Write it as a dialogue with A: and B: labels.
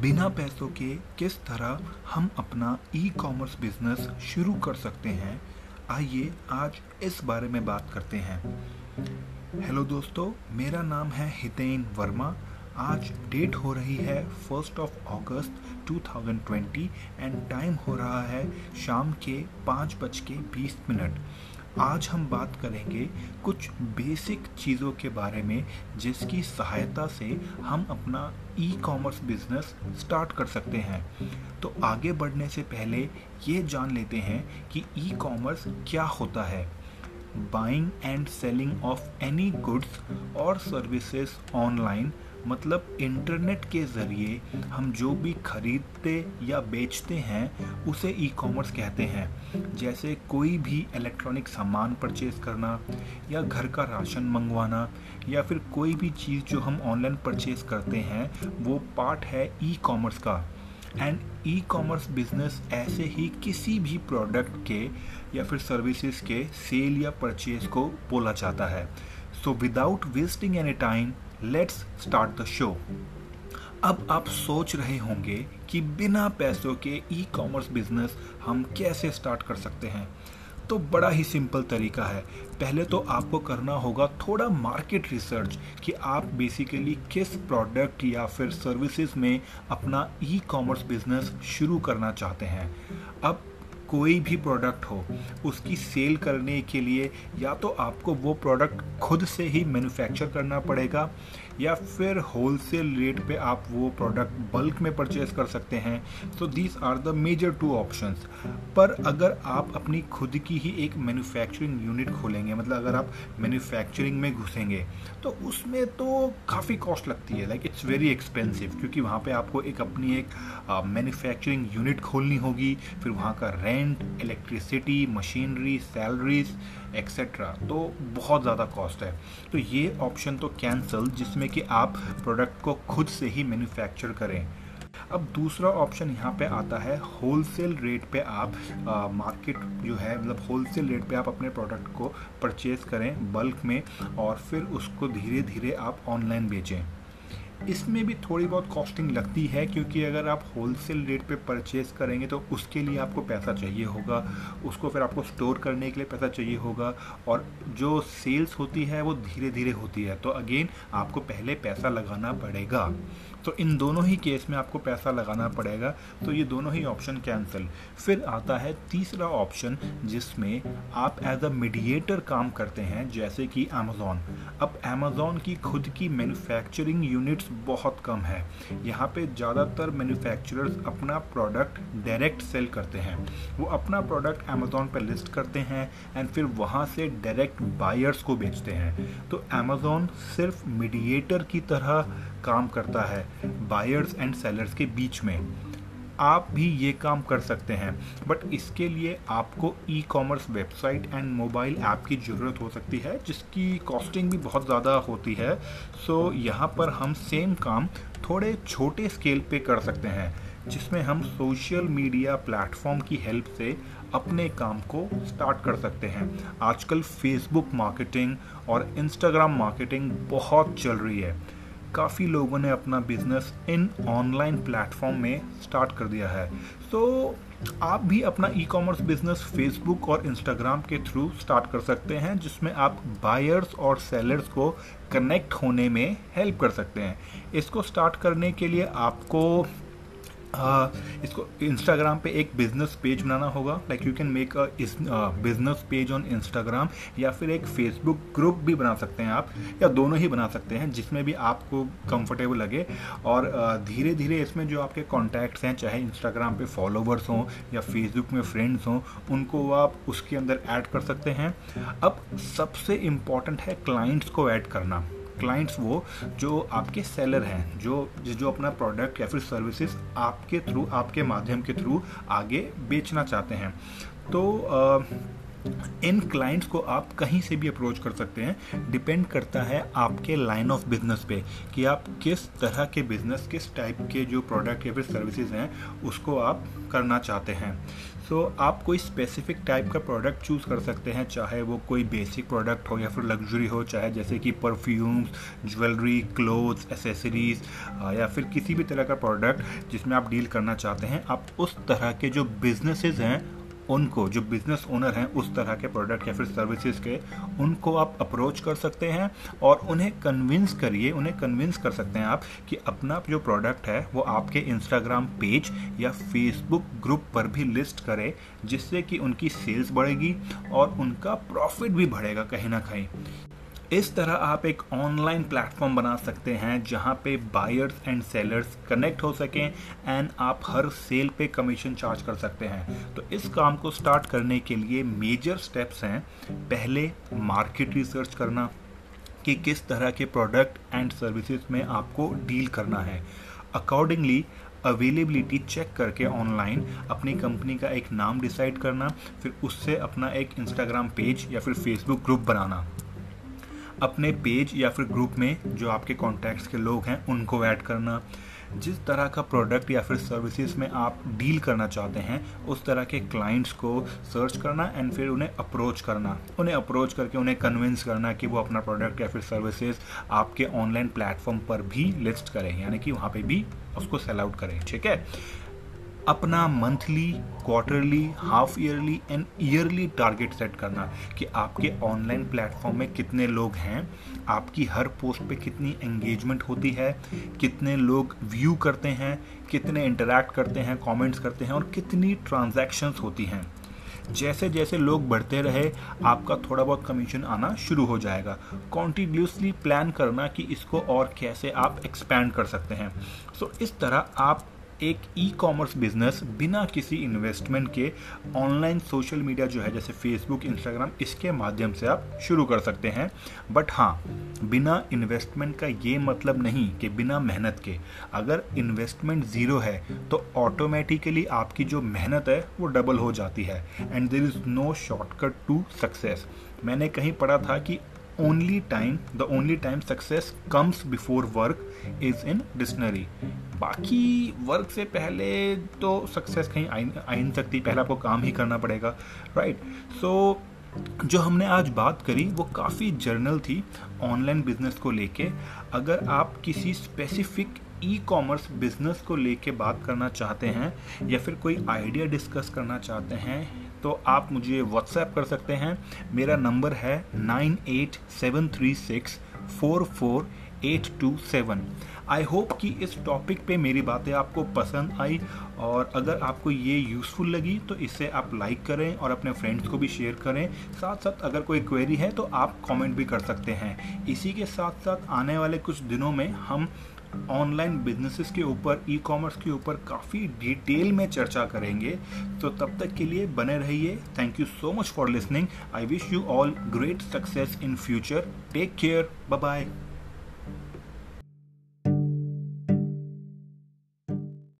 A: बिना पैसों के किस तरह हम अपना ई कॉमर्स बिज़नेस शुरू कर सकते हैं? आइए आज इस बारे में बात करते हैं। हेलो दोस्तों, मेरा नाम है हितेन वर्मा। आज डेट हो रही है first of August 2020 and time हो रहा है शाम के पाँच बज के बीस मिनट। आज हम बात करेंगे कुछ बेसिक चीज़ों के बारे में, जिसकी सहायता से हम अपना ई कॉमर्स बिज़नेस स्टार्ट कर सकते हैं। तो आगे बढ़ने से पहले ये जान लेते हैं कि ई कॉमर्स क्या होता है। Buying and selling of any goods और सर्विसेज़ ऑनलाइन मतलब इंटरनेट के ज़रिए हम जो भी खरीदते या बेचते हैं, उसे ई कॉमर्स कहते हैं। जैसे कोई भी इलेक्ट्रॉनिक सामान परचेज करना, या घर का राशन मंगवाना, या फिर कोई भी चीज़ जो हम ऑनलाइन परचेज करते हैं, वो पार्ट है ई कॉमर्स का। एंड ई कॉमर्स बिज़नेस ऐसे ही किसी भी प्रोडक्ट के, या फिर सर्विसेज़ के सेल या परचेज को बोला जाता है। So without wasting any time let's start the show अब आप सोच रहे होंगे कि बिना पैसों के ई कॉमर्स बिज़नेस हम कैसे स्टार्ट कर सकते हैं। तो बड़ा ही सिंपल तरीका है। पहले तो आपको करना होगा थोड़ा मार्केट रिसर्च कि आप बेसिकली किस प्रोडक्ट या फिर सर्विसेज़ में अपना ई कॉमर्स बिज़नेस शुरू करना चाहते हैं। अब कोई भी प्रोडक्ट हो, उसकी सेल करने के लिए या तो आपको वो प्रोडक्ट खुद से ही मैन्युफैक्चर करना पड़ेगा या फिर होलसेल रेट पे आप वो प्रोडक्ट बल्क में परचेज कर सकते हैं। So these are the major two options पर अगर आप अपनी खुद की ही एक मैन्युफैक्चरिंग यूनिट खोलेंगे मतलब अगर आप मैन्युफैक्चरिंग में घुसेंगे तो उसमें तो काफ़ी कॉस्ट लगती है। लाइक इट्स वेरी एक्सपेंसिव क्योंकि वहाँ पे आपको एक अपनी एक मैन्युफैक्चरिंग यूनिट खोलनी होगी। फिर वहाँ का rent electricity machinery salaries etcetera तो बहुत ज़्यादा कॉस्ट है। तो ये ऑप्शन तो कैंसिल जिसमें कि आप प्रोडक्ट को खुद से ही मैन्युफैक्चर करें। अब दूसरा ऑप्शन यहाँ पे आता है होलसेल रेट पे आप मार्केट जो है मतलब होलसेल रेट पे आप अपने प्रोडक्ट को परचेज करें बल्क में, और फिर उसको धीरे धीरे आप ऑनलाइन बेचें। इसमें भी थोड़ी बहुत कॉस्टिंग लगती है, क्योंकि अगर आप होलसेल रेट पे परचेज करेंगे तो उसके लिए आपको पैसा चाहिए होगा। उसको फिर आपको स्टोर करने के लिए पैसा चाहिए होगा। और जो सेल्स होती है, वो धीरे धीरे होती है। तो अगेन आपको पहले पैसा लगाना पड़ेगा। तो इन दोनों ही केस में आपको पैसा लगाना पड़ेगा तो ये दोनों ही ऑप्शन कैंसिल फिर आता है तीसरा ऑप्शन जिसमें आप एज अ मीडिएटर काम करते हैं, जैसे कि अमेज़ोन अब अमेज़ोन की खुद की मैन्युफैक्चरिंग यूनिट्स बहुत कम है. यहाँ पे ज़्यादातर मैन्युफैक्चरर्स अपना प्रोडक्ट डायरेक्ट सेल करते हैं. वो अपना प्रोडक्ट अमेज़ोन पर लिस्ट करते हैं एंड फिर वहाँ से डायरेक्ट बायर्स को बेचते हैं. तो अमेज़ोन सिर्फ़ मीडिएटर की तरह काम करता है. बायर्स एंड सेलर्स के बीच में आप भी ये काम कर सकते हैं। बट इसके लिए आपको e commerce website and mobile app की ज़रूरत हो सकती है जिसकी कॉस्टिंग भी बहुत ज़्यादा होती है। सो so, यहाँ पर हम सेम काम थोड़े छोटे स्केल पे कर सकते हैं जिसमें हम सोशल मीडिया प्लेटफॉर्म की हेल्प से अपने काम को स्टार्ट कर सकते हैं। आजकल फेसबुक मार्केटिंग और इंस्टाग्राम मार्केटिंग बहुत चल रही है। काफ़ी लोगों ने अपना बिज़नेस इन ऑनलाइन प्लेटफॉर्म में स्टार्ट कर दिया है। तो आप भी अपना ई कॉमर्स बिज़नेस फेसबुक और इंस्टाग्राम के थ्रू स्टार्ट कर सकते हैं, जिसमें आप बायर्स और सेलर्स को कनेक्ट होने में हेल्प कर सकते हैं। इसको स्टार्ट करने के लिए आपको इसको इंस्टाग्राम पे एक बिज़नेस पेज बनाना होगा। Like you can make a business page on Instagram या फिर एक फेसबुक ग्रुप भी बना सकते हैं आप, या दोनों ही बना सकते हैं, जिसमें भी आपको कंफर्टेबल लगे। और धीरे धीरे इसमें जो आपके कॉन्टैक्ट्स हैं, चाहे इंस्टाग्राम पे फॉलोवर्स हों या फेसबुक में फ्रेंड्स हों, उनको आप उसके अंदर ऐड कर सकते हैं। अब सबसे इंपॉर्टेंट है क्लाइंट्स को ऐड करना। क्लाइंट्स वो जो आपके सेलर हैं जो जो अपना प्रोडक्ट या फिर सर्विसेज़ आपके थ्रू आपके माध्यम के थ्रू आगे बेचना चाहते हैं। तो आ, इन क्लाइंट्स को आप कहीं से भी अप्रोच कर सकते हैं। डिपेंड करता है आपके लाइन ऑफ़ बिज़नेस पे कि आप किस तरह के बिज़नेस किस टाइप के जो प्रोडक्ट या फिर सर्विसेज़ हैं उसको आप करना चाहते हैं। सो so, आप कोई स्पेसिफिक टाइप का प्रोडक्ट चूज़ कर सकते हैं चाहे वो कोई बेसिक प्रोडक्ट हो या फिर लग्जरी हो चाहे जैसे कि परफ्यूम्स ज्वेलरी क्लोथ्स एसेसरीज या फिर किसी भी तरह का प्रोडक्ट जिसमें आप डील करना चाहते हैं। आप उस तरह के जो बिजनेसेस हैं उनको, जो बिज़नेस ओनर हैं, उस तरह के प्रोडक्ट या फिर सर्विसेज़ के, उनको आप अप्रोच कर सकते हैं और उन्हें कन्विंस करिए, उन्हें कन्विंस कर सकते हैं आप कि अपना जो प्रोडक्ट है, वो आपके इंस्टाग्राम पेज या फेसबुक ग्रुप पर भी लिस्ट करें, जिससे कि उनकी सेल्स बढ़ेगी और उनका प्रॉफिट भी बढ़ेगा कहीं ना कहीं। इस तरह आप एक ऑनलाइन प्लेटफॉर्म बना सकते हैं जहाँ पे बायर्स एंड सेलर्स कनेक्ट हो सकें एंड आप हर सेल पे कमीशन चार्ज कर सकते हैं। तो इस काम को स्टार्ट करने के लिए मेजर स्टेप्स हैं। पहले मार्केट रिसर्च करना कि किस तरह के प्रोडक्ट एंड सर्विसेज़ में आपको डील करना है। अकॉर्डिंगली अवेलेबिलिटी चेक करके ऑनलाइन अपनी कंपनी का एक नाम डिसाइड करना, फिर उससे अपना एक इंस्टाग्राम पेज या फिर फेसबुक ग्रुप बनाना। अपने पेज या फिर ग्रुप में जो आपके कॉन्टैक्ट्स के लोग हैं, उनको ऐड करना। जिस तरह का प्रोडक्ट या फिर सर्विसेज़ में आप डील करना चाहते हैं, उस तरह के क्लाइंट्स को सर्च करना एंड फिर उन्हें अप्रोच करना। उन्हें अप्रोच करके उन्हें कन्विंस करना कि वो अपना प्रोडक्ट या फिर सर्विसेज़ आपके ऑनलाइन प्लेटफॉर्म पर भी लिस्ट करें, यानी कि वहाँ पे भी उसको सेल आउट करें, ठीक है? अपना monthly quarterly half yearly and yearly target set करना कि आपके ऑनलाइन प्लेटफॉर्म में कितने लोग हैं आपकी हर पोस्ट पे कितनी एंगेजमेंट होती है कितने लोग व्यू करते हैं कितने इंटरेक्ट करते हैं कमेंट्स करते हैं और कितनी ट्रांजैक्शंस होती हैं। जैसे जैसे लोग बढ़ते रहे आपका थोड़ा बहुत कमीशन आना शुरू हो जाएगा। कॉन्टिन्यूसली प्लान करना कि इसको और कैसे आप एक्सपैंड कर सकते हैं। सो so, इस तरह आप एक ई कॉमर्स बिज़नेस बिना किसी इन्वेस्टमेंट के ऑनलाइन सोशल मीडिया जो है, जैसे फेसबुक इंस्टाग्राम इसके माध्यम से आप शुरू कर सकते हैं। बट हाँ बिना इन्वेस्टमेंट का ये मतलब नहीं कि बिना मेहनत के। अगर इन्वेस्टमेंट ज़ीरो है तो ऑटोमेटिकली आपकी जो मेहनत है, वो डबल हो जाती है। And there is no shortcut to success मैंने कहीं पढ़ा था कि only time the only time success comes before work is in dictionary बाकी वर्क से पहले तो सक्सेस कहीं आ ही नहीं सकती। पहले आपको काम ही करना पड़ेगा राइट सो so, जो हमने आज बात करी वो काफ़ी जर्नल थी ऑनलाइन बिज़नेस को लेके। अगर आप किसी स्पेसिफिक ई कॉमर्स बिज़नेस को लेके बात करना चाहते हैं या फिर कोई आइडिया डिस्कस करना चाहते हैं तो आप मुझे व्हाट्सएप कर सकते हैं। मेरा नंबर है nine eight seven three six four four eight two seven. I hope कि इस टॉपिक पे मेरी बातें आपको पसंद आई और अगर आपको ये यूज़फुल लगी तो इसे आप लाइक करें और अपने फ्रेंड्स को भी शेयर करें। साथ साथ अगर कोई क्वेरी है तो आप कमेंट भी कर सकते हैं। इसी के साथ साथ आने वाले कुछ दिनों में हम ऑनलाइन बिजनेसेस के ऊपर ई कॉमर्स के ऊपर काफ़ी डिटेल में चर्चा करेंगे। तो तब तक के लिए बने रहिए। Thank you so much for listening I wish you all great success in future take care bye bye